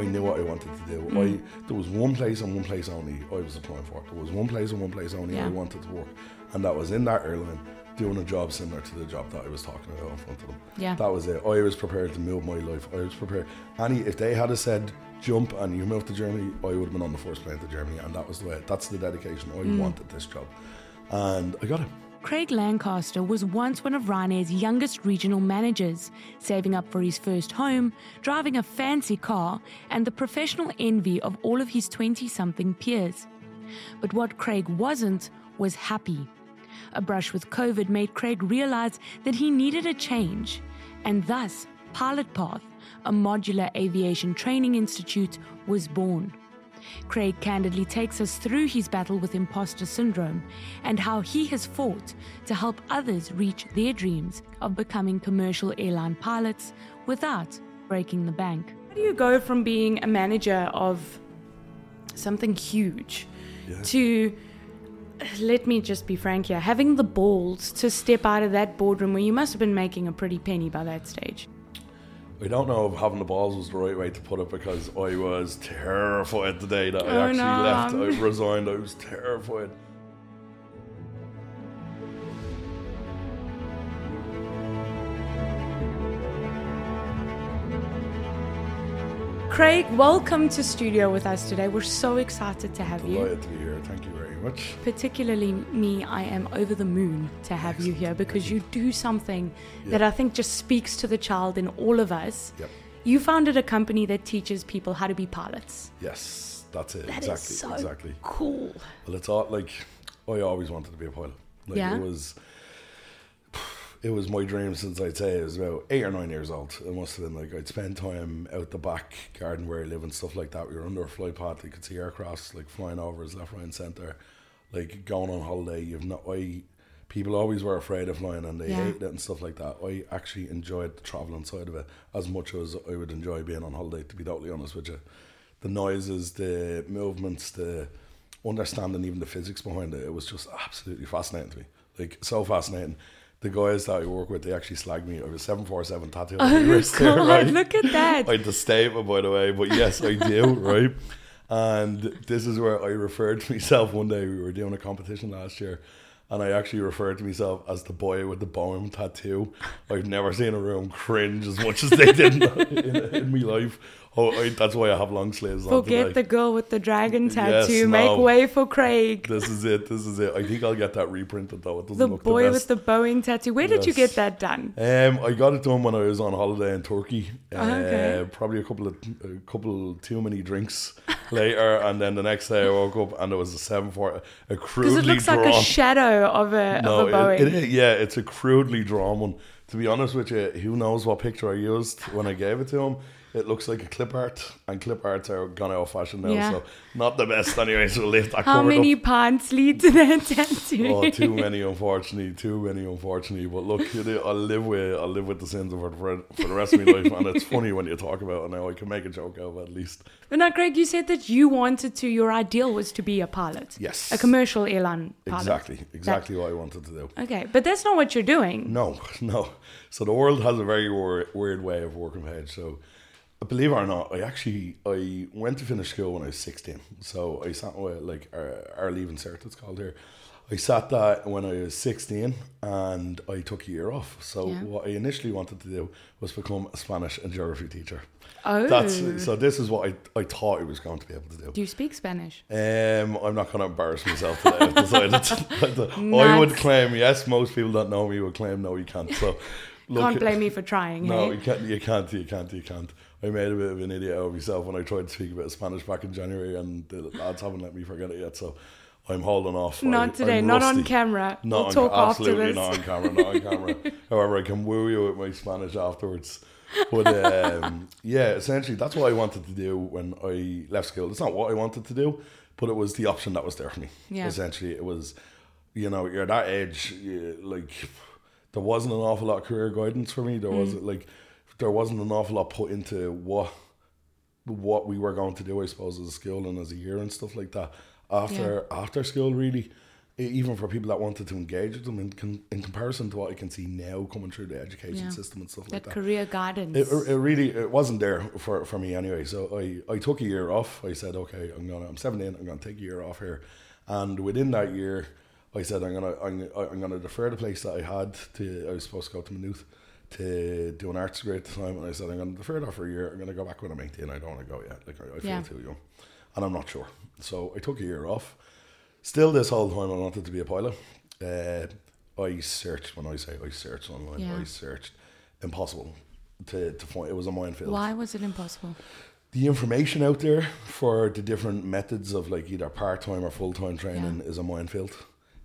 I knew what I wanted to do. Mm. I there was one place and one place only I was applying for. There was one place and one place only Yeah. I wanted to work, and that was in that airline doing a job similar to the job that I was talking about in front of them. Yeah. That was it. I was prepared to move my life. I was prepared. Any if they had said jump and you moved to Germany, I would have been on the first plane to Germany, and that was the way. That's the dedication. I Mm. wanted this job, and I got it. Craig Lancaster was once one of Ryanair's youngest regional managers, saving up for his first home, driving a fancy car, and the professional envy of all of his 20 something peers. But what Craig wasn't was happy. A brush with COVID made Craig realize that he needed a change, and thus Pilot Path, a modular aviation training institute, was born. Craig candidly takes us through his battle with imposter syndrome and how he has fought to help others reach their dreams of becoming commercial airline pilots without breaking the bank. How do you go from being a manager of something huge Yeah. to, let me just be frank here, having the balls to step out of that boardroom where you must have been making a pretty penny by that stage? I don't know if having the balls was the right way to put it because I was terrified the day that I Oh, actually no. left. I resigned. I was terrified. Craig, welcome to studio with us today. We're so excited to have you. Delighted to be here. Thank you very much. particularly me, I am over the moon to have you here because you do something that I think just speaks to the child in all of us. Yep. You founded a company that teaches people how to be pilots. Yes, that's it. That is exactly. so exactly. cool. Well, it's all like I always wanted to be a pilot. Like Yeah? it was. It was my dream since I'd say I was about eight or nine years old. It must have been like I'd spend time out the back garden where I live and stuff like that. We were under a flight path. You could see aircrafts like flying over us left, right, and centre. Like going on holiday. You've not. I people always were afraid of flying and they Yeah. hated it and stuff like that. I actually enjoyed the traveling side of it as much as I would enjoy being on holiday. To be totally honest with you, the noises, the movements, the understanding even the physics behind it, it was just absolutely fascinating to me. Like so fascinating. The guys that I work with, they actually slagged me. I was seven four seven tattoo on my Oh, wrist there, God, right? look at that. I had the statement by the way, but yes, I do, right? And this is where I referred to myself one day. We were doing a competition last year, and I actually referred to myself as the boy with the Boeing tattoo. I've never seen a room cringe as much as they did in, in, in my life. Oh, I, that's why I have long sleeves on Forget today. the girl with the dragon Yes, tattoo. no. Make way for Craig. This is it. This is it. I think I'll get that reprinted though. It doesn't The look boy the with the Boeing tattoo. Where did you get that done? Um, I got it done when I was on holiday in Turkey. Uh, Oh, okay. Probably a couple of a couple too many drinks later, and then the next day I woke up and it was a seven four, a crudely Because it looks drawn. like a shadow of a, no, of a Boeing. it, it is, yeah, it's a crudely drawn one. To be honest with you, who knows what picture I used when I gave it to him? It looks like a clip art, and clip arts are gone out of fashion now, Yeah. so not the best anyway. So lift that How covered many up. pants lead to that tattoo? Oh, too many, unfortunately. Too many, unfortunately. But look, you know, I'll live with I'll live with the sins of it for, for the rest of my life, and it's funny when you talk about it now. I can make a joke out of it at least. But now, Craig, you said that you wanted to, your ideal was to be a pilot. Yes. A commercial airline pilot. Exactly, exactly what I wanted to do. Okay, but that's not what you're doing. No, no. So the world has a very wor- weird way of working, Paige. So, believe it or not, I actually I went to finish school when I was sixteen. So I sat with like our, our leaving cert, it's called here. I sat that when I was sixteen, and I took a year off. So Yeah. what I initially wanted to do was become a Spanish and geography teacher. Oh. That's so. This is what I, I thought I was going to be able to do. Do you speak Spanish? Um, I'm not going to embarrass myself today. I've decided. I would claim yes. Most people that know me would claim no, you can't. So, look, Can't blame me for trying, No, hey? you can't. You can't. You can't. You can't. I made a bit of an idiot out of myself when I tried to speak a bit of Spanish back in January, and the lads haven't let me forget it yet. So, I'm holding off. Not I- today, not on camera. Not we'll on talk ca- absolutely not on camera. Not on camera. However, I can woo you with my Spanish afterwards. But um, yeah, essentially, that's what I wanted to do when I left school. It's not what I wanted to do, but it was the option that was there for me. Yeah. Essentially, it was, you know, you're that age, you, like, there wasn't an awful lot of career guidance for me. There Mm. wasn't like, there wasn't an awful lot put into what what we were going to do, I suppose, as a school and as a year and stuff like that. After after school, really, even for people that wanted to engage with them in, in comparison to what I can see now coming through the education Yeah. system and stuff That like that. career guidance. It, it really it wasn't there for, for me anyway. So I, I took a year off. I said, okay, I'm gonna I'm 17. I'm gonna take a year off here, and within that year, I said I'm gonna I'm, I'm gonna defer the place that I had to. I was supposed to go to Maynooth to do an arts degree at the time, and I said I'm gonna defer that for a year. I'm gonna go back when I'm 18. I don't want to go yet. Like I, I feel Yeah. too young, and I'm not sure. So I took a year off. Still, this whole time I wanted to be a pilot. Uh, I searched when I say I searched online. Yeah. I searched impossible to, to find. It was a minefield Why was it impossible? the information out there for the different methods of like either part time or full time training is a minefield.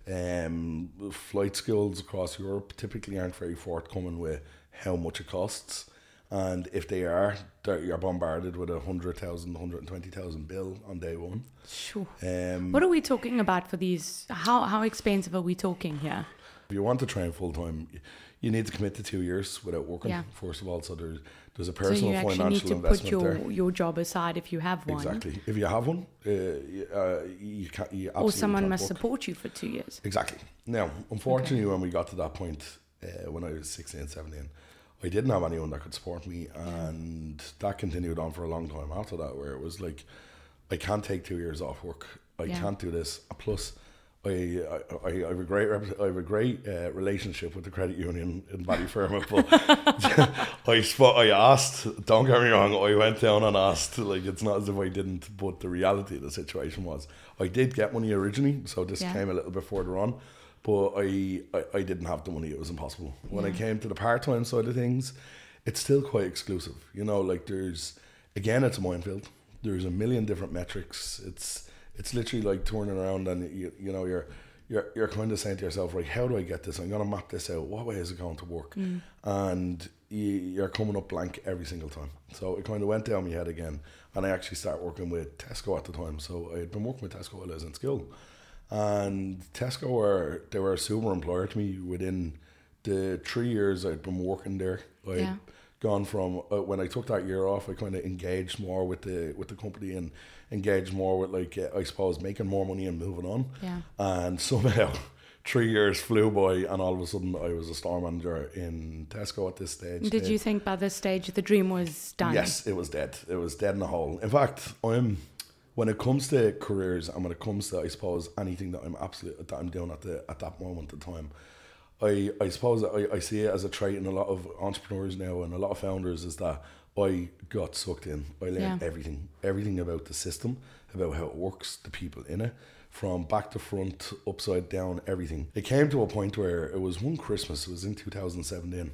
Um, flight schools across Europe typically aren't very forthcoming with how much it costs, and if they are, you're bombarded with a 100,000, hundred thousand, hundred and twenty thousand bill on day one. Sure. Um, What are we talking about for these? How how expensive are we talking here? if you want to train full time, you need to commit to two years without working. Yeah. First of all, so there's there's a So personal you actually need financial to put your there. your job aside if you have one, Exactly. If you have one, uh, you, uh, you can't. You or someone must work. support you for two years. Exactly. Now, unfortunately, when we got to that point, uh, when I was 16, 17, I didn't have anyone that could support me, and that continued on for a long time after that, where it was like, I can't take two years off work. I Yeah. can't do this. Plus, I, I, I have a great I have a great uh, relationship with the credit union in Ballyfermot, but I I asked. Don't get me wrong. I went down and asked. Like it's not as if I didn't, but the reality of the situation was I did get money originally, so this Yeah. came a little bit further on. But I, I, I didn't have the money. It was impossible. When I came to the part time side of things, it's still quite exclusive. You know, like there's again, it's a minefield. There's a million different metrics. It's it's literally like turning around and you, you know you're you're you're kind of saying to yourself, right, how do I get this? I'm gonna map this out. What way is it going to work? Mm. And you, you're coming up blank every single time. So it kind of went down my head again, and I actually started working with Tesco at the time. So I had been working with Tesco while I was in school, and Tesco were they were a super employer to me within the three years I'd been working there. I'd Yeah. Gone from uh, when I took that year off, I kind of engaged more with the with the company and engaged more with like uh, I suppose making more money and moving on. Yeah. And somehow, three years flew by, and all of a sudden, I was a store manager in Tesco at this stage. Did Uh, you think by this stage the dream was done? Yes, it was dead. It was dead in the hole. In fact, I'm when it comes to careers and when it comes to I suppose anything that I'm absolutely that I'm doing at the at that moment in time, I I suppose I, I see it as a trait in a lot of entrepreneurs now and a lot of founders is that I got sucked in. I learned Yeah. everything, everything about the system, about how it works, the people in it, from back to front, upside down, everything. It came to a point where it was one Christmas. It was in 2017.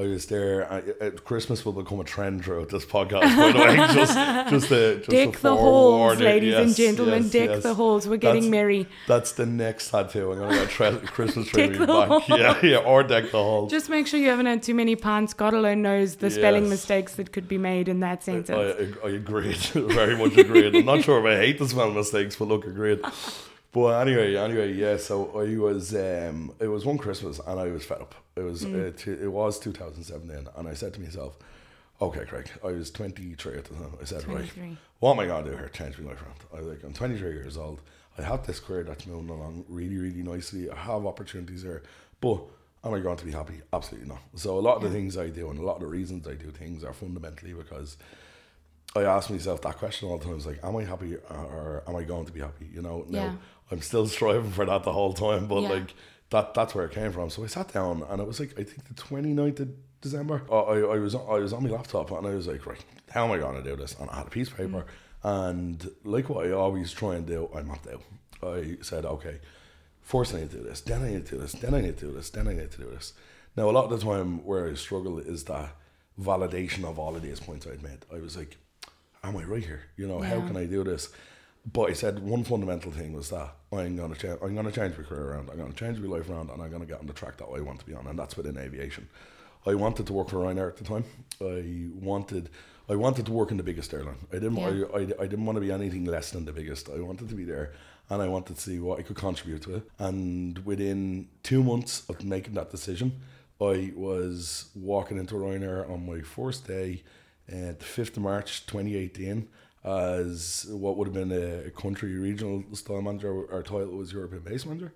I was there. I, uh, Christmas will become a trend throughout this podcast. By the way, just just to just Deck the forewarn halls, you. ladies and gentlemen. yes, deck yes. the halls. We're getting That's- merry. That's the next tattoo. I'm gonna get tre- Christmas tree Deck the back. halls. Yeah, yeah, or deck the halls. Just make sure you haven't had too many puns. God alone knows the spelling mistakes that could be made in that sentence. I, I agreed, very much agreed. I'm not sure if I hate the spelling mistakes, but look, agreed. But anyway, anyway, yeah. So I was, um, it was one Christmas, and I was fed up. It was, Mm. uh, t- it was 2017, and I said to myself, "Okay, Craig, I was 23 at the time. I said, right, what am I gonna do here? Change my life around. I was like, I'm 23 years old. I have this career that's moving along really, really nicely. I have opportunities there, but am I going to be happy? Absolutely not. So a lot of the things I do and a lot of the reasons I do things are fundamentally because Oh, I ask myself that question all the time. It's like, am I happy or am I going to be happy? You know, Yeah. now I'm still striving for that the whole time, but Yeah. like that that's where it came from. So I sat down and it was like I think the 29th of December. I, I, I was I was on my laptop and I was like, right, how am I going to do this? And I had a piece of paper mm. and like what I always try and do, I mapped out. I said, okay, first I need to do this, then I need to do this, then I need to do this, then I need to do this. Now a lot of the time where I struggle is that validation of all of these points I'd made. I was like, am I right here? You know, how can I do this? But I said one fundamental thing was that I'm gonna change. I'm gonna change my career around. I'm gonna change my life around, and I'm gonna get on the track that I want to be on, and that's within aviation. I wanted to work for Ryanair at the time. I wanted. I wanted to work in the biggest airline. I didn't. Yeah. I, I, I didn't want to be anything less than the biggest. I wanted to be there, and I wanted to see what I could contribute to it. And within two months of making that decision, I was walking into Ryanair on my first day, uh, the fifth of March, twenty eighteen, as what would have been a country regional style manager. Our title was European base manager.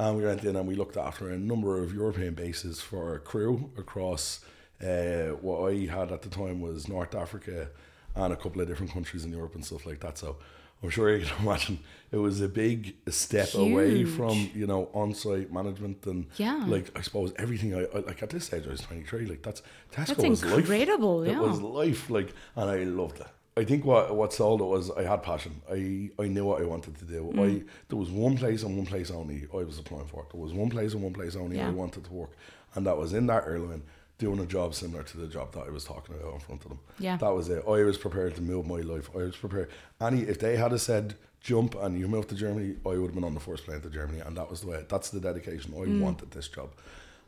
And we went in and we looked after a number of European bases for our crew across uh, what I had at the time was North Africa and a couple of different countries in Europe and stuff like that. So I'm sure you can imagine. It was a big step away from you know on-site management and Yeah. like I suppose everything I, I like at this stage I was 23 like that's Tesco That's was life. incredible, it was life like and I loved it. I think what what sold it was I had passion. I I knew what I wanted to do. Mm. I there was one place and one place only I was applying for. There was one place and one place only I wanted to work and that was in that airline doing a job similar to the job that I was talking about in front of them Yeah. that was it. I was prepared to move my life. I was prepared. Any if they had a said jump and you moved to Germany, I would have been on the first plane to Germany, and that was the way. That's the dedication. I Mm. wanted this job,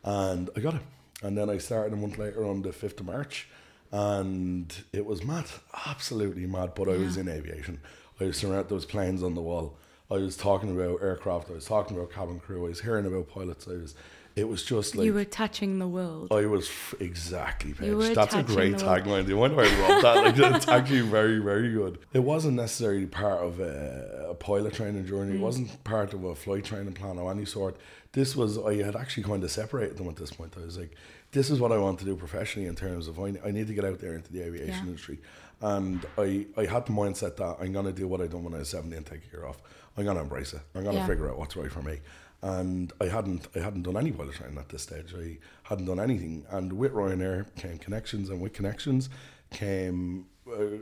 and I got it. And then I started a month later on the fifth of March, and it was mad, absolutely mad. But I was in aviation. I was surrounded. those planes on the wall. I was talking about aircraft. I was talking about cabin crew. I was hearing about pilots. I was. It was just like you were touching the world. I was f- exactly Paige. You were That's a great the tagline. Do you mind if I rub that? Like, it's actually very, very good. It wasn't necessarily part of a, a pilot training journey. Mm. It wasn't part of a flight training plan of any sort. This was I had actually kind of separated them at this point. I was like, this is what I want to do professionally in terms of I, I need to get out there into the aviation Yeah. industry. And I, I had the mindset that I'm gonna do what I done when I was 17 and take a year off. I'm gonna embrace it. I'm gonna Yeah. figure out what's right for me. And I hadn't I hadn't done any pilot training at this stage. I hadn't done anything. And with Ryanair came connections, and with connections came uh,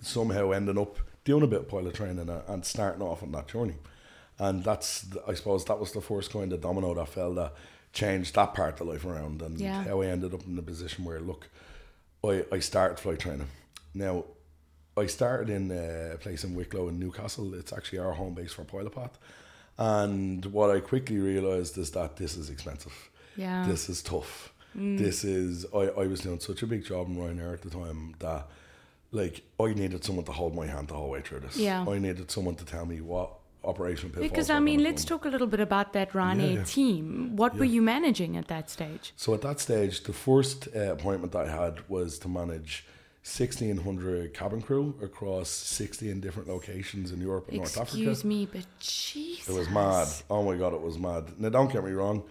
somehow ending up doing a bit of pilot training and, and starting off on that journey. And that's I suppose that was the first kind of domino that fell that changed that part of life around and Yeah. how I ended up in the position where look, I, I started flight training. Now I started in a place in Wicklow in Newcastle. It's actually our home base for Pilot Path. And what I quickly realised is that this is expensive. Yeah. This is tough. This is I, I was doing such a big job in Ryanair at the time that like I needed someone to hold my hand the whole way through this. Yeah. I needed someone to tell me what operation pitfalls Because I mean, let's talk a little bit about that Ryanair yeah. team. What were you managing at that stage? So at that stage, the first uh, appointment I had was to manage 1,600 cabin crew across 16 different locations in Europe and North Africa. Excuse me, but Jesus. It was mad. Oh my god, it was mad. Now, don't get me wrong.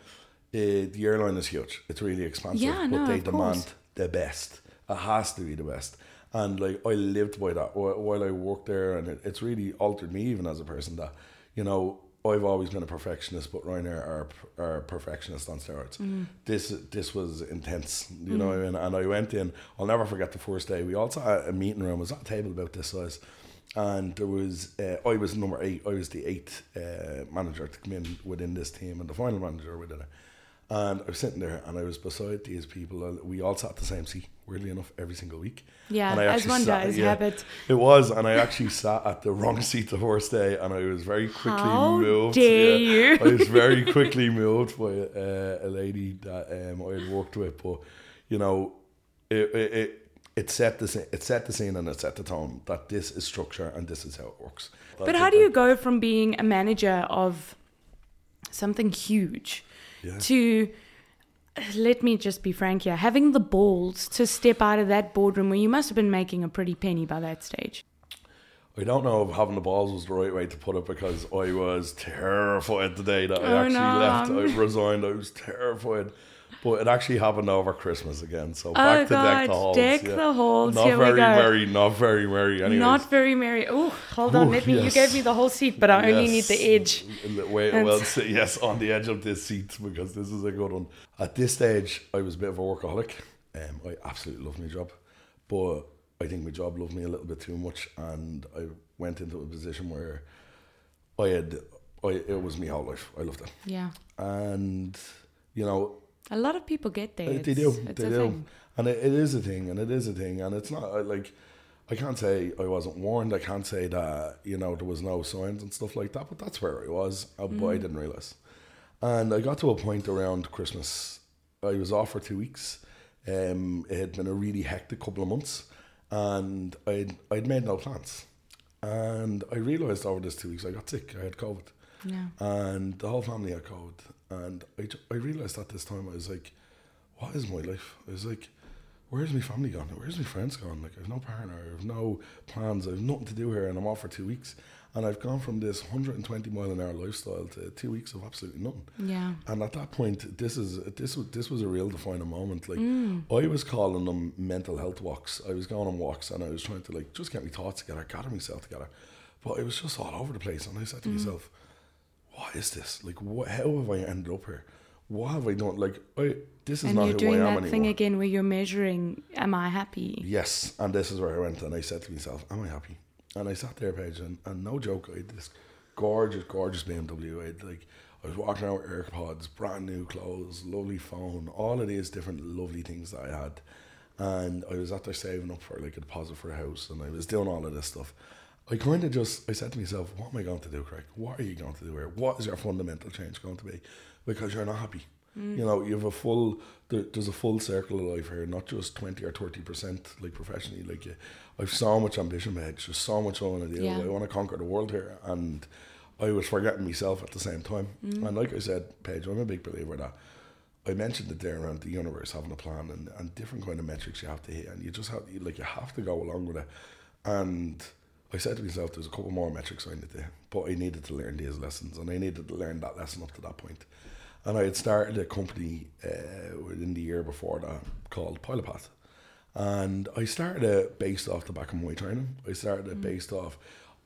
Uh, the airline is huge. It's really expensive, Yeah, but no, they demand course. the best. It has to be the best. And like I lived by that while I worked there, and it, it's really altered me even as a person. That you know, I've always been a perfectionist, but Ryanair are are perfectionists on steroids. Mm. This this was intense, you know. What I mean? and I went in. I'll never forget the first day. We also at a meeting room. It was at a table about this size, and there was uh, I was number eight. I was the eighth uh, manager to come in within this team, and the final manager within it. And I was sitting there, and I was beside these people. and We all sat the same seat, weirdly enough, every single week. Yeah, And I as one sat- does, yeah, habit. It was, and I actually sat at the wrong seat the first day, and I was very quickly How moved. dare you. I was very quickly moved by uh, a lady that um, I had worked with, but you know, it it. it it set the scene, it set the scene and it set the tone that this is structure and this is how it works. But how do you go from being a manager of something huge Yeah. to, let me just be frank here, having the balls to step out of that boardroom where you must have been making a pretty penny by that stage? I don't know if having the balls was the right way to put it because I was terrified the day that I Oh, actually no. left. I resigned. I was terrified. But it actually happened over Christmas again. So Oh, back to deck the halls. deck yeah. the halls, Not here very merry, not very merry. Anyways. Not very merry. Oh, hold on. Ooh, let me. You gave me the whole seat, but I only need the edge. Wait, And- well, say yes, on the edge of this seat because this is a good one. At this stage, I was a bit of a workaholic. Um, I absolutely love my job, but I think my job loved me a little bit too much, and I went into a position where I had, I it was my whole life. I loved it, Yeah. and you know, A lot of people get there. uh, they do, It's they a do, thing. and it, it is a thing, and it is a thing, and it's not uh, like I can't say I wasn't warned. I can't say that you know there was no signs and stuff like that, but that's where I was, but I didn't realize. And I got to a point around Christmas. I was off for two weeks. Um, it had been a really hectic couple of months, and I'd I'd made no plans. And I realized over this two weeks I got sick. I had COVID Yeah. and the whole family had COVID. And I, I realized at this time I was like, what is my life? I was like, where's my family gone? Where's my friends gone? Like, I've no partner, I've no plans, I've nothing to do here, and I'm off for two weeks. And I've gone from this 120 mile an hour lifestyle to two weeks of absolutely nothing. Yeah. And at that point, this is this was this was a real defining moment. Like Mm. I was calling them mental health walks. I was going on walks and I was trying to like just get my thoughts together, gather myself together. But it was just all over the place. And I said to Mm. myself, "What is this? Like, what? How have I ended up here? What have I done? Like, I this is And not you're who doing I am that anymore." thing again where you're measuring, am I happy? Yes, and this is where I went, and I said to myself, "Am I happy?" And I sat there, Paige, and, and no joke, I had this gorgeous, gorgeous BMW. I had like I was walking around with AirPods, brand new clothes, lovely phone, all of these different lovely things that I had, and I was out there saving up for like a deposit for a house, and I was doing all of this stuff. I kind of just I said to myself, "What am I going to do, Craig? What are you going to do here? What is your fundamental change going to be? Because you're not happy." Mm. You know, you have a full. There, there's a full circle of life here, not just twenty or thirty percent, like professionally. Like you, I've so much ambition, Paige. There's so much I want to do. Yeah. I want to conquer the world here, and I was forgetting myself at the same time. Mm. And like I said, Paige, I'm a big believer that I mentioned it there around the universe having a plan and, and different kind of metrics you have to hit, and you just have you, like you have to go along with it. And I said to myself, there's a couple more metrics I need to, but I needed to learn these lessons, and I needed to learn that lesson up to that point. And I had started a company uh, within the year before that called Pilot Path. And I started it based off the back of my training. I started it based off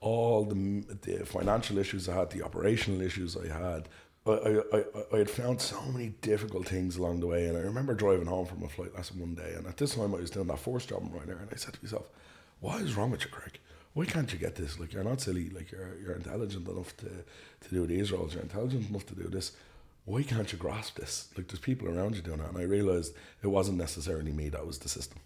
all the, the financial issues I had, the operational issues I had. I, I, I, had found so many difficult things along the way. And I remember driving home from a flight lesson one day. And at this time, I was doing that force job right there. And I said to myself, what is wrong with you, Craig? Why can't you get this? Like, you're not silly. Like, you're, you're intelligent enough to, to do these roles. You're intelligent enough to do this why can't you grasp this? Like there's people around you doing it, and I realized it wasn't necessarily me; that was the system.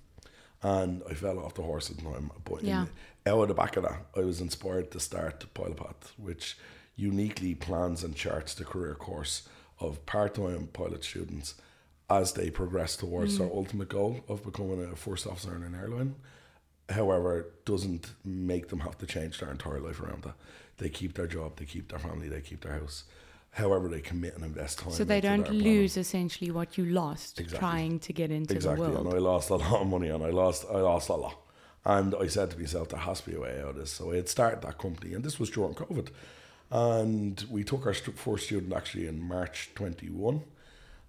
And I fell off the horse at the time. But Yeah. in, out of the back of that, I was inspired to start Pilot Path, which uniquely plans and charts the career course of part-time pilot students as they progress towards their mm. ultimate goal of becoming a first officer in an airline. However, doesn't make them have to change their entire life around that. They keep their job, they keep their family, they keep their house. However, they commit and invest time. So they don't planning. lose essentially what you lost Exactly. trying to get into exactly. the And world. I lost a lot of money, and I lost, I lost a lot. And I said to myself, there has to be a way out of this. So I had started that company, and this was during COVID. And we took our stu- first student actually in March 21.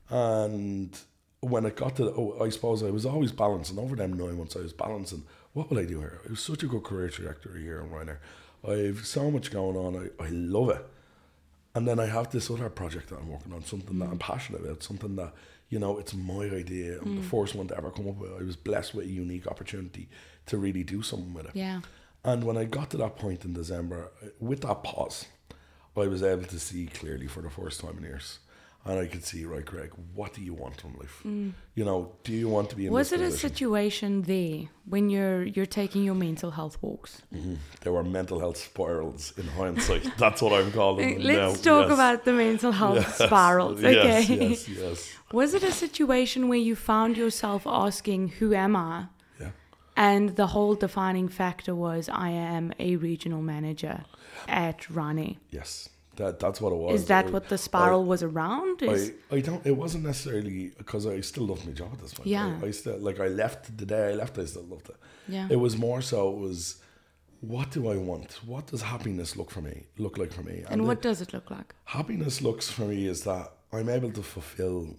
And when it got to, oh, I suppose I was always balancing over them nine months. I was balancing, what will I do here? It was such a good career trajectory here in Ryanair. I've so much going on. I, I love it. And then I have this other project that I'm working on, something that I'm mm. passionate about, something that, you know, it's my idea. I'm the mm. first one to ever come up with. I was blessed with a unique opportunity to really do something with it. Yeah. And when I got to that point in December, with that pause, I was able to see clearly for the first time in years. And I could see, right, Craig, what do you want from life? Mm. You know, do you want to be in Was it a situation there when you're you're taking your mental health walks? Mm-hmm. there were mental health spirals in hindsight. That's what I'm calling them. Let's talk Yes. about the mental health Yes. spirals. Okay. Yes, yes, yes. Was it a situation where you found yourself asking, Who am I? Yeah. And the whole defining factor was, I am a regional manager at Rani. Yes. That, that's what it was. Is that I- what the spiral was around? Is, I, I don't. It wasn't necessarily because I still loved my job at this point. Yeah. I, I still like. I left the day I left. I still loved it. Yeah. It was more so. It was, what do I want? What does happiness look for me? Look like for me? and the what does it look like? happiness looks for me is that I'm able to fulfill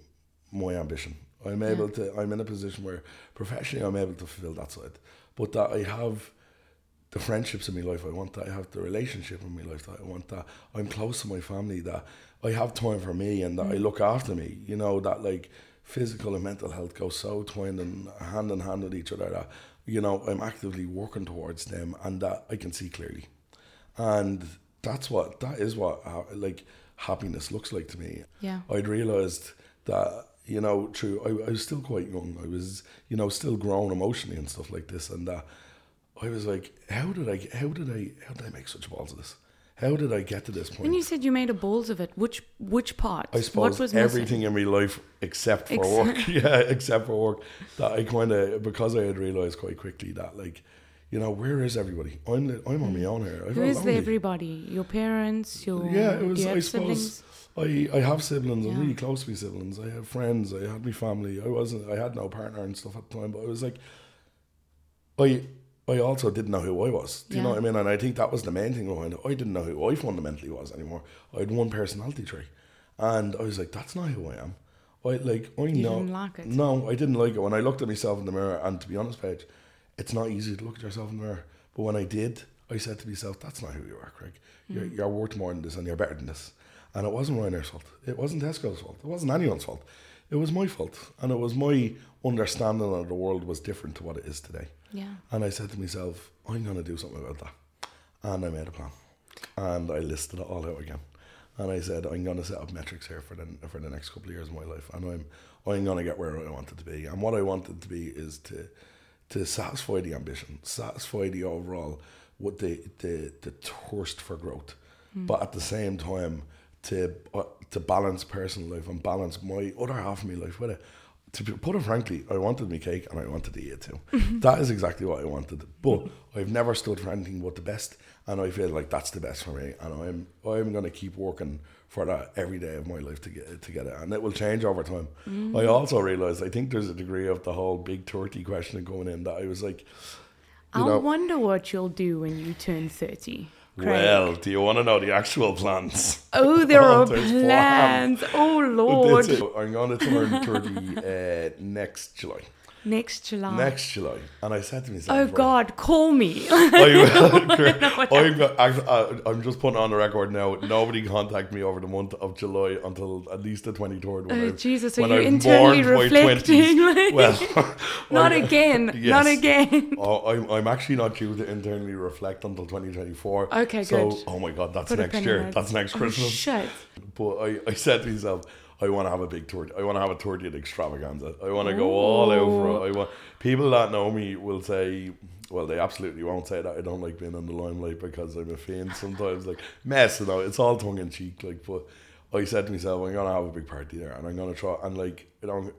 my ambition. I'm able to. I'm in a position where professionally I'm able to fulfill that side, but that I have the friendships in my life I want that I have the relationship in my life that I want that I'm close to my family that I have time for me and that I look after me. You know that like physical and mental health go so twined and hand in hand with each other that you know I'm actively working towards them and that I can see clearly. And that's what that is what uh, like happiness looks like to me. Yeah. I'd realized that you know true I, I was still quite young. I was you know still growing emotionally and stuff like this and that I was like how did I how did I how did I make such balls of this how did I get to this point When you said you made a balls of it, which which part? I suppose what was missing? everything in my life except for Ex- work. yeah, except for work. That I kind of because I had realized quite quickly that like, You know, where is everybody? I'm I'm on my own here. Who lonely. everybody? Your parents? Your Yeah, it was. I suppose? I, I have siblings. I'm really close to my siblings. I have friends. I had my family. I wasn't. I had no partner and stuff at the time. But I was like, I I also didn't know who I was. Do you know what I mean? And I think that was the main thing behind it. I didn't know who I fundamentally was anymore. I had one personality trait, and I was like, that's not who I am. I like I You know. didn't like it. No, I didn't like it. When I looked at myself in the mirror, and to be honest, Paige, it's not easy to look at yourself in the mirror. But when I did, I said to myself, "That's not who you are, Craig. You're, Mm. you're worth more than this, and you're better than this." And it wasn't Ryanair's fault. It wasn't Tesco's fault. It wasn't anyone's fault. It was my fault, and it was my understanding of the world was different to what it is today. Yeah. And I said to myself, I'm going to do something about that. And I made a plan. And I listed it all out again. And I said, I'm going to set up metrics here for the, for the next couple of years of my life. And I'm, I'm going to get where I wanted to be. And what I wanted to be is to, to satisfy the ambition, satisfy the overall, what the, the, the thirst for growth. But at the same time, to, uh, to balance personal life and balance my other half of my life with it to put it frankly, I wanted my cake and I wanted to eat it too. Mm-hmm. That is exactly what I wanted. But I've never stood for anything but the best, and I feel like that's the best for me. And I'm I'm going to keep working for that every day of my life to get to get it, and it will change over time. Mm. I also realized I think there's a degree of the whole big thirty question going in that I was like, I know, wonder what you'll do when you turn 30. Craig. well, do you want to know the actual plans? Oh, there Oh, are plans. Oh, Lord. I'm going to turn thirty uh, next July. Next July. Next July, and I said to myself, oh, right, God, call me. I, I- uh, I'm just putting on the record now. Nobody contact me over the month of July until at least the 23rd. When Oh, I've- Jesus, are when you I've internally reflecting? 20s. Well, not again. Not again. Oh, I'm, I'm actually not due to internally reflect until 2024. Okay, so, good. Oh my God, that's Put next year. That's next Oh, Christmas. shit. But I, I said to myself, I want to have a big tour. I want to have a 30th extravaganza. I want to go all out for it. I want people that know me will say, well, they absolutely won't say that I don't like being in the limelight because I'm a fan sometimes. Like mess, you know, it's all tongue in cheek. Like, but I said to myself, I'm gonna have a big party there, and I'm gonna try and like you know.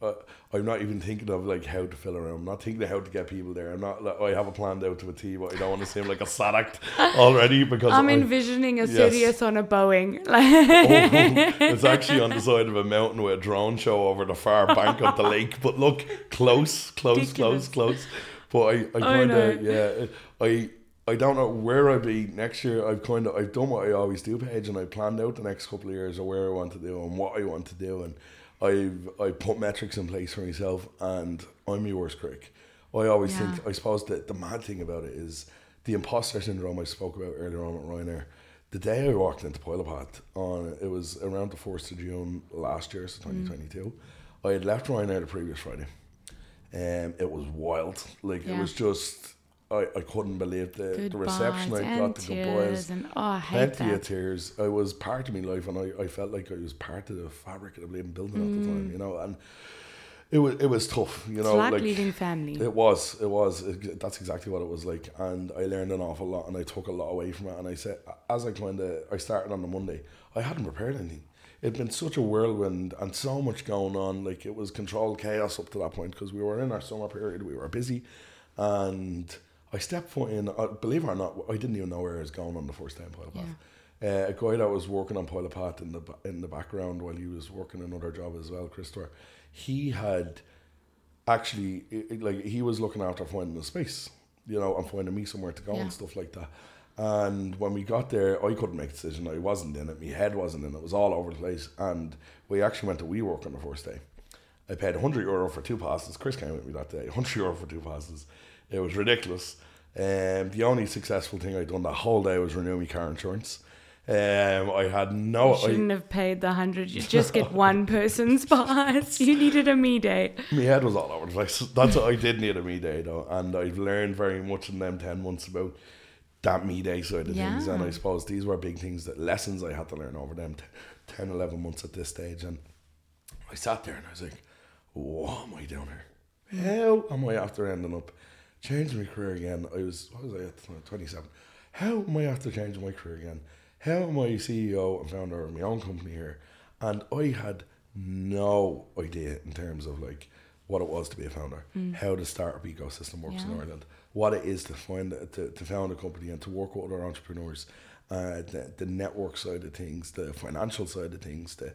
Uh, I'm not even thinking of like how to fill around. I'm not thinking of how to get people there. I'm not like I have a plan out to a T, but I don't want to seem like a sad act already because I'm I- envisioning a Yes. Sirius on a Boeing. Like, Oh, it's actually on the side of a mountain with a drone show over the far bank of the lake. But look, close, close, Ridiculous. close, close. But I, I kind of, yeah, I, I don't know where I'll be next year. I've kind of, I've done what I always do, Paige, and I planned out the next couple of years of where I want to do and what I want to do, and I've, I put metrics in place for myself, and I'm my worst critic. I always Yeah. think, I suppose that the mad thing about it is the imposter syndrome I spoke about earlier on at Ryanair. The day I walked into Pilot Path, on it was around the fourth of June last year, so twenty twenty two. I had left Ryanair the previous Friday. Um, it was wild. Like it was just, I, I couldn't believe the, the reception I got, the tears goodbyes. and oh, I hate Plenty of tears. I was part of my life, and I, I felt like I was part of the fabric of the building at the time. You know, and it was it was tough. You Mm. It's know, like, like leaving family. it was, it was. It, that's exactly what it was like, and I learned an awful lot, and I took a lot away from it. And I said, as I kind of, I started on the Monday, I hadn't prepared anything. It'd been such a whirlwind and so much going on. Like it was controlled chaos up to that point because we were in our summer period, we were busy, and I stepped foot in. Uh, believe it or not, I didn't even know where I was going on the first day in Pilot Path. Uh, a guy that was working on Pilot Path in the in the background while he was working another job as well, Christopher. He had actually it, it- like he was looking after finding a space, you know, and finding me somewhere to go Yeah. and stuff like that. And when we got there, I couldn't make a decision. I wasn't in it. My head wasn't in it. It was all over the place. And we actually went to WeWork on the first day. I paid 100 euro for two passes. Chris came with me that day. 100 euro for two passes. It was ridiculous. Um, the only successful thing I'd done that whole day was renew my car insurance. Um, I had no. You I, shouldn't have paid the hundred. You just get one person's pass. You needed a me day. My head was all over the place. That's what I did need a me day though, and I've learned very much in them ten months about that me day side of things. And I suppose these were big things that lessons I had to learn over them t- 10, 11 months at this stage. And I sat there and I was like, "What am I doing here? How am I after ending up changing my career again?" I was what was I at twenty seven? How am I after changing my career again? How am I CEO and founder of my own company here? And I had no idea in terms of like what it was to be a founder, how the startup ecosystem works in Ireland, what it is to find to, to found a company and to work with other entrepreneurs, uh, the, the network side of things, the financial side of things, the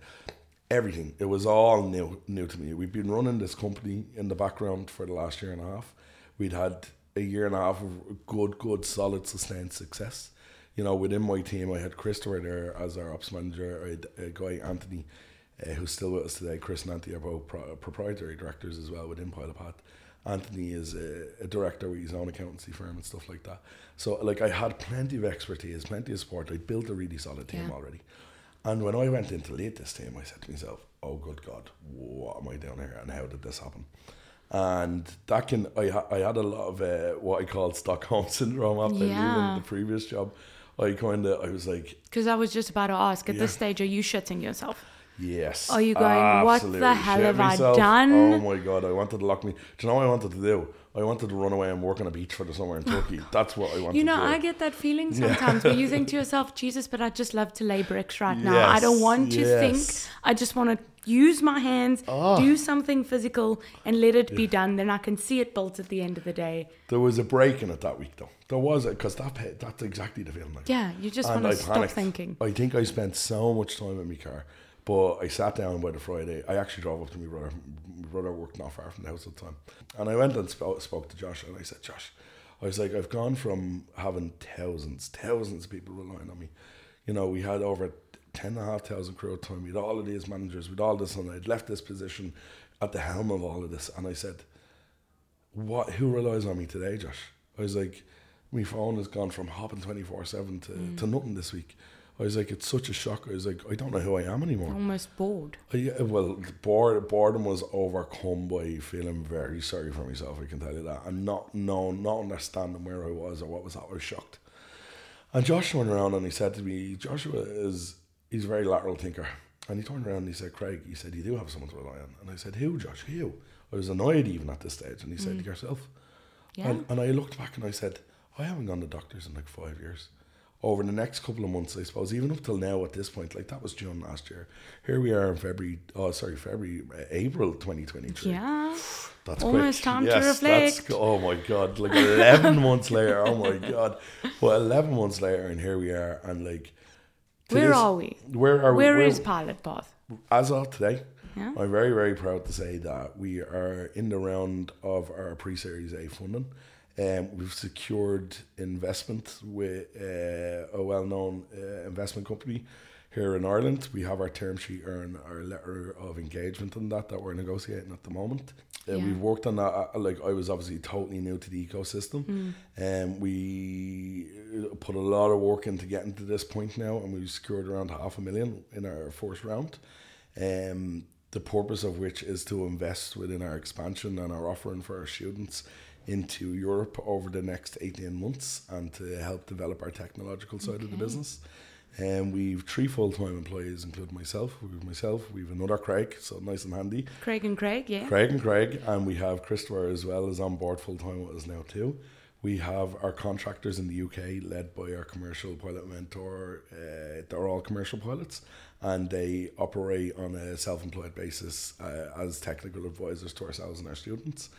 everything. It was all new new to me. We've been running this company in the background for the last year and a half. We'd had a year and a half of good, good, solid, sustained success. You know, within my team, I had Christopher there as our ops manager. I had a guy, Anthony, uh, who's still with us today. Chris and Anthony are both pro- proprietary directors as well within Pilot Path. Anthony is a, a director with his own accountancy firm and stuff like that. So, like, I had plenty of expertise, plenty of support. I built a really solid team Yeah. already. And when I went in to lead this team, I said to myself, "Oh, good God, what am I doing here? And how did this happen?" And that can I ha- I had a lot of uh, what I called Stockholm syndrome after Yeah. leaving the previous job. I kind of I was like, Because I was just about to ask, at this stage, are you shitting yourself? Yes. Are you going, "What the hell shit have I done? Oh my god, I wanted to lock me. Do you know what I wanted to do? I wanted to run away and work on a beach for the summer in Turkey. That's what I wanted You know, to. I get that feeling sometimes where you think to yourself, Jesus, but I just love to lay bricks right now. I don't Yes, want to yes. think. I just want to use my hands, Ah. do something physical, and let it be done. Then I can see it built at the end of the day. There was a break in it that week though. There was it because that that's exactly the feeling. Like. Yeah, you just want to stop panicked. thinking. I think I spent so much time in my car, but I sat down by the Friday. I actually drove up to my brother. My brother worked not far from the house at the time, and I went and spoke, spoke to Josh, and I said, Josh, I was like, I've gone from having thousands, thousands of people relying on me. You know, we had over ten and a half thousand the time. We had all of these managers, with all this, and I'd left this position at the helm of all of this, and I said, what who relies on me today, Josh? I was like, my phone has gone from hopping twenty four seven to mm. to nothing this week. I was like, it's such a shock. I was like, I don't know who I am anymore. Almost bored. I, yeah, well, the bored, boredom was overcome by feeling very sorry for myself. I can tell you that, and not knowing, not understanding where I was or what was. I was shocked. And Josh went around and he said to me, Joshua is he's a very lateral thinker. And he turned around and he said, Craig, he said, you do have someone to rely on. And I said, who, Josh? Who? I was annoyed even at this stage. And he said, yourself. Yeah. And, and I looked back and I said, I haven't gone to doctors in like five years. Over the next couple of months, I suppose, even up till now at this point, like that was June last year. Here we are in February, oh, sorry, February, uh, April 2023. yeah. That's Almost quick. time to yes, that's- reflect. oh my God, like 11 months later, oh my God. Well, 11 months later, and here we are, and like, to Where this- are we? Where are Where we? is Pilot Path? as of today, Yeah. I'm very, very proud to say that we are in the round of our pre Series A funding. Um, we've secured investment with uh, a well known uh, investment company here in Ireland. We have our term sheet and our letter of engagement on that that we're negotiating at the moment. Uh, Yeah. We've worked on that. uh, Like I was obviously totally new to the ecosystem, and we uh, put a lot of work into getting to this point now, and we've secured around half a million in our first round. Um, the purpose of which is to invest within our expansion and our offering for our students into Europe over the next 18 months and to help develop our technological side of the business. And we've three full time employees, including myself. We've myself, we've another Craig, so nice and handy. Craig and Craig, yeah. Craig and Craig, and we have Christopher as well as on board full time with us now too. We have our contractors in the UK led by our commercial pilot mentor. Uh, they're all commercial pilots, and they operate on a self-employed basis uh, as technical advisors to ourselves and our students.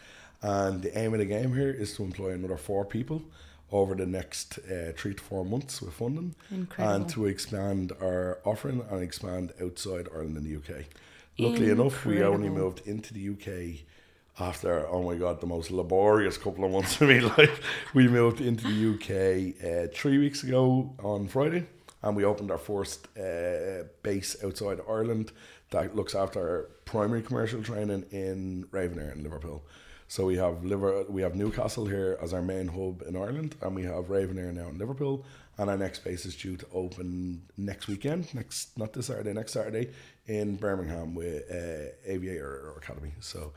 And the aim of the game here is to employ another four people over the next uh, three to four months with funding, Incredible. and to expand our offering and expand outside Ireland and the UK. Luckily enough, we only moved into the UK after oh my god the most laborious couple of months of my life we moved into the uk uh, three weeks ago on friday and we opened our first uh, base outside ireland that looks after primary commercial training in ravenair in liverpool so we have Liver- we have newcastle here as our main hub in ireland and we have ravenair now in liverpool and our next base is due to open next weekend next not this saturday next saturday in birmingham with uh, aviator academy so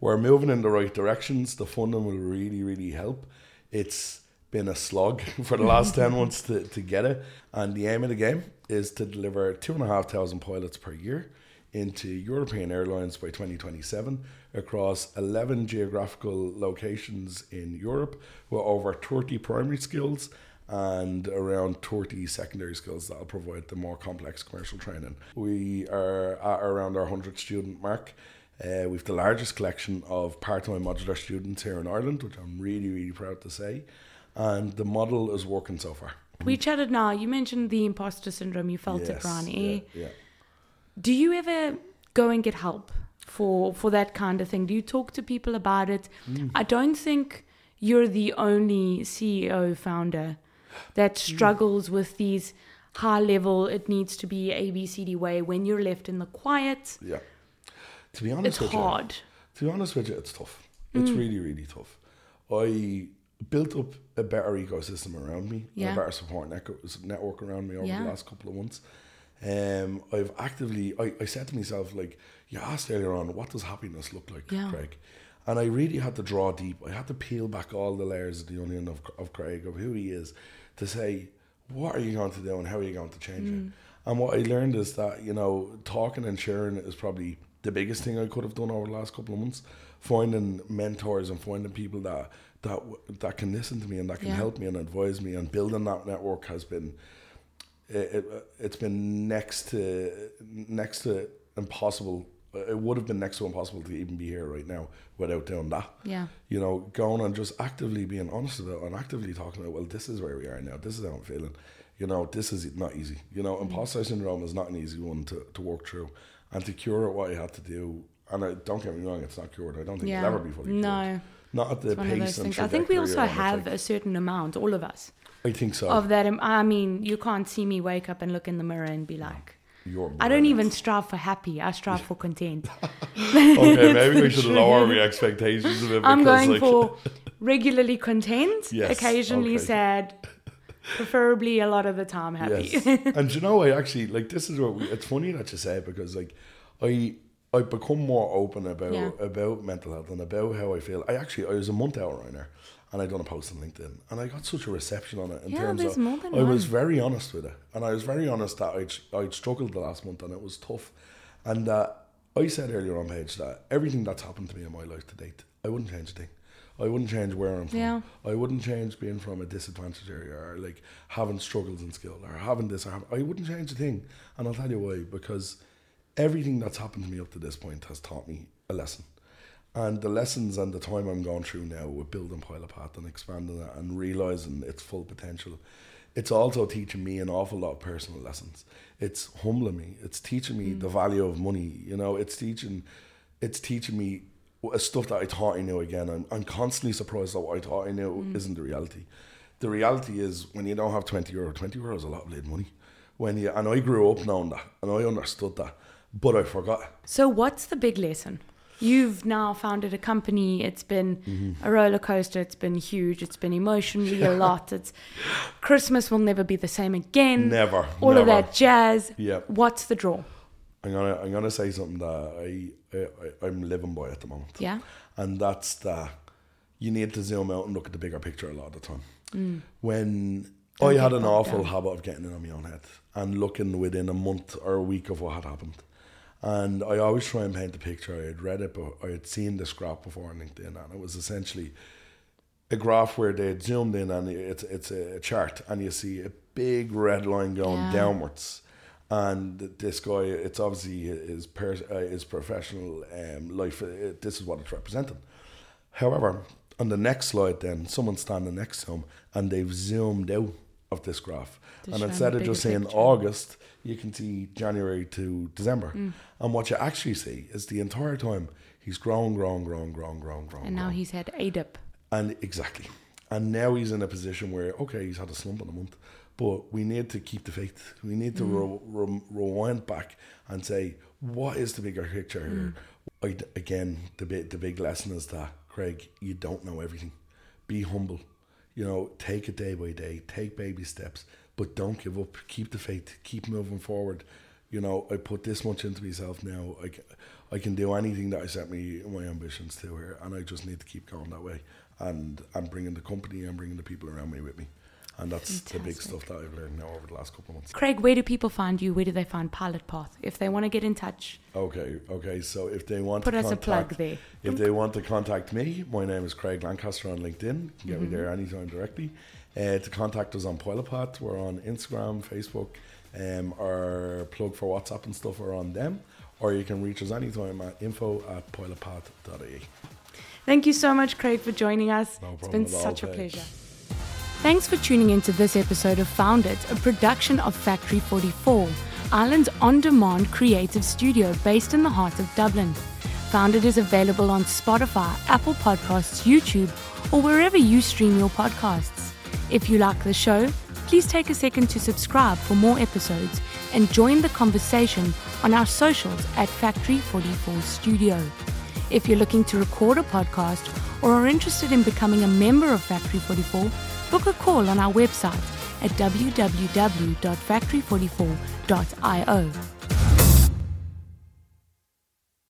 we're moving in the right directions. The funding will really, really help. It's been a slog for the last 10 months to, to get it. And the aim of the game is to deliver 2,500 pilots per year into European airlines by 2027 across 11 geographical locations in Europe with over 30 primary skills and around 30 secondary skills that'll provide the more complex commercial training. We are at around our 100 student mark. Uh, we've the largest collection of part-time modular students here in Ireland, which I'm really, really proud to say. And the model is working so far. We chatted now. You mentioned the imposter syndrome. You felt it, Yes, Ronnie. Yeah, yeah. Do you ever go and get help for for that kind of thing? Do you talk to people about it? Mm. I don't think you're the only CEO founder that Mm. struggles with these high level. It needs to be A B C D way. When you're left in the quiet, yeah. To be honest it's with you, hard. To be honest with you, it's tough. It's Mm. really, really tough. I built up a better ecosystem around me, Yeah. a better support network, network around me over Yeah. the last couple of months. Um, I've actively, I, I said to myself, like, you asked earlier on, what does happiness look like, Yeah. Craig? And I really had to draw deep. I had to peel back all the layers of the onion of, of Craig, of who he is, to say, what are you going to do and how are you going to change Mm. it? And what I learned is that, you know, talking and sharing is probably the biggest thing I could have done over the last couple of months. Finding mentors and finding people that that that can listen to me and that can Yeah. help me and advise me and building that network has been it, it, it's been next to next to impossible. It would have been next to impossible to even be here right now without doing that Yeah. you know, going and just actively being honest about it and actively talking about, well, this is where we are now. This is how I'm feeling. You know, this is not easy. You know, mm-hmm. imposter syndrome is not an easy one to, to work through. And to cure it, what I had to do, and I, don't get me wrong, it's not cured. I don't think Yeah. it'll ever be fully cured. No, Not at the pace and. I think we also have a certain amount, all of us, Oh, I think so. of that. Um, I mean, you can't see me wake up and look in the mirror and be like, I don't even strive for happy. I strive for content. okay, maybe we should lower my expectations a bit. I'm because, going like, for regularly content, Yes, occasionally okay. sad, preferably a lot of the time happy. Yes. and you know, I actually like this is what we, it's funny that you say it because like I I've become more open about Yeah. about mental health and about how I feel. I actually I was a month out right now and I done a post on LinkedIn and I got such a reception on it in Yeah, terms there's of more than I was very honest with it and I was very honest that I'd, I'd struggled the last month and it was tough and that I said earlier on Paige that everything that's happened to me in my life to date I wouldn't change a thing. I wouldn't change where I'm from. Yeah. I wouldn't change being from a disadvantaged area or like having struggles in skill or having this or having, I wouldn't change a thing. And I'll tell you why, because everything that's happened to me up to this point has taught me a lesson. And the lessons and the time I'm going through now with building Pilot Path and expanding it and realizing its full potential, it's also teaching me an awful lot of personal lessons. It's humbling me. It's teaching me mm. the value of money. You know, it's teaching, it's teaching me uh, stuff that I thought I knew. Again, I'm, I'm constantly surprised that what I thought I knew mm. isn't the reality. The reality is when you don't have twenty euro, twenty euro is a lot of bleeding money. When you and I grew up knowing that, and I understood that, but I forgot. So, what's the big lesson? You've now founded a company. It's been Mm-hmm. a roller coaster. It's been huge. It's been emotionally a lot. It's Christmas will never be the same again. Never, All of that jazz. Yeah. What's the draw? I'm gonna I'm gonna say something that I, I I- I'm living by at the moment. Yeah. and that's that you need to zoom out and look at the bigger picture a lot of the time. Mm. When Don't I had an awful down. habit of getting in on my own head and looking within a month or a week of what had happened. And I always try and paint the picture. I had read it, but I had seen this graph before on LinkedIn, and it was essentially a graph where they had zoomed in and it's it's a chart, and you see a big red line going Yeah. downwards. And this guy, it's obviously his pers- uh, his professional um, life. Uh, this is what it's representing. However, on the next slide, then someone's standing next to him, and they've zoomed out of this graph. To and instead of just saying picture. August, you can see January to December. Mm. And what you actually see is the entire time he's grown, grown, grown, grown, grown, grown. And now grown. he's had a up. And exactly. And now he's in a position where, okay, he's had a slump in a month, but we need to keep the faith. We need to re- re- rewind back and say, what is the bigger picture here? I, again, the big, the big lesson is that, Craig, you don't know everything. Be humble. You know, take it day by day, take baby steps, but don't give up. Keep the faith, keep moving forward. You know, I put this much into myself now. I, ca- I can do anything that I set me my ambitions to here, and I just need to keep going that way. And I'm bringing the company, I'm bringing the people around me with me, and that's the big stuff that I've learned now over the last couple of months. Craig, where do people find you? Where do they find Pilot Path? If they want to get in touch, Okay, okay. So if they want put to us a plug there. if they want to contact me, my name is Craig Lancaster on LinkedIn. You can get Mm-hmm. me there anytime directly. Uh, to contact us on Pilot Path, we're on Instagram, Facebook, um, our plug for WhatsApp and stuff are on them. or you can reach us anytime at info at pilotpath.ie. Thank you so much, Craig, for joining us. No it's been at all, such a pleasure. Thanks for tuning into this episode of Found It, a production of Factory 44, Ireland's on demand creative studio based in the heart of Dublin. Found It is available on Spotify, Apple Podcasts, YouTube, or wherever you stream your podcasts. If you like the show, please take a second to subscribe for more episodes and join the conversation on our socials at Factory 44 Studio. If you're looking to record a podcast or are interested in becoming a member of Factory 44, book a call on our website at www.factory44.io.